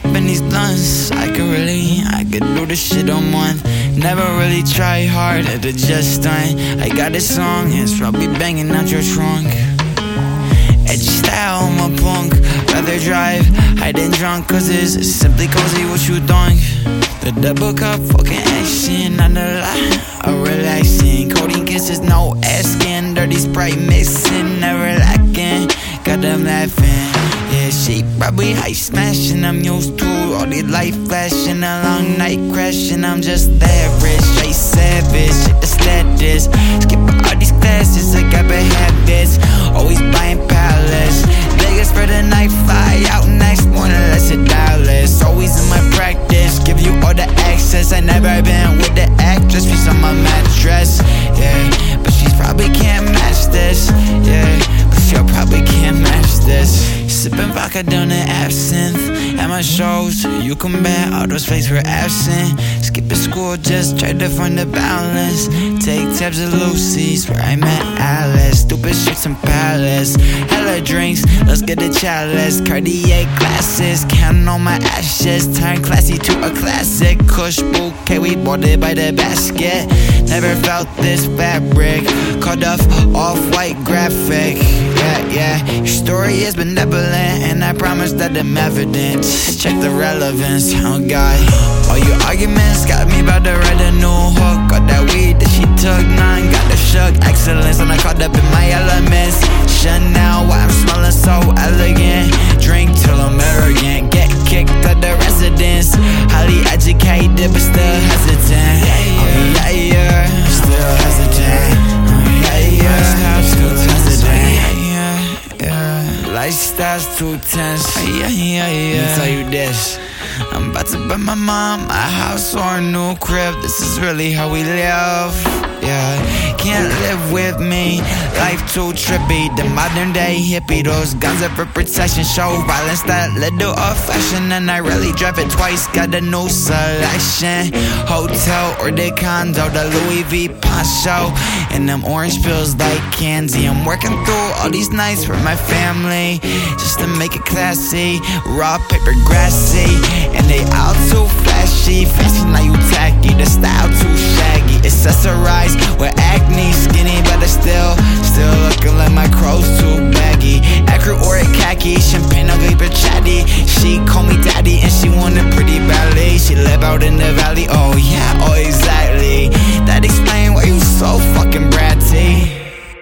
could really, I could do this shit on one. Never really try hard at the just done. I got this song, it's probably banging out your trunk. Edgy style, I'm a punk. Rather drive, hiding drunk, cause it's simply cozy what you doing. The double cup, fucking action, not a lie. A relaxing, codeine kisses, no asking. Dirty sprite mixing, never lacking. Got them laughing. Yeah, she probably high smashing. I'm used to all the light flashing, a long night crashing. I'm just average, straight savage. Shit the status. Skip all these classes, I got bad habits. Sipping vodka down the absinthe. At my shows, you come back, all those fakes were absent. Skipping school, just tried to find a balance. Take tabs of Lucy's, where I met Alice. Stupid shits in Palace. Hella drinks, let's get the chalice. Cartier glasses, counting on my ashes. Turn classy to a classic. Kush bouquet, we bought it by the basket. Never felt this fabric. Called off off white graphic. Yeah, yeah. Your story is benevolent, and I promise that I'm evident. Check the relevance, oh God. All your arguments got me about to write Excellence, and I caught up in my elements. Chanel, why I'm smelling so elegant. Drink till I'm arrogant. Get kicked out the residence. Highly educated, but still hesitant. Oh, yeah, yeah. Still hesitant. Oh, yeah, yeah. Still hesitant. Yeah, yeah. Lifestyle's too tense. Oh, yeah, yeah, yeah. Let me tell you this. I'm about to buy my mom a house or a new crib. This is really how we live. Yeah, can't live with me. Life too trippy. The modern day hippie. Those guns are for protection. Show violence that little old fashion. And I really drive it twice. Got a new selection. Hotel or the condo. The Louis V poncho. And them orange pills like candy. I'm working through all these nights for my family. Just to make it classy. Raw paper grassy. Champagne chatty. She call me daddy and she want it pretty ballet. She live out in the valley. Oh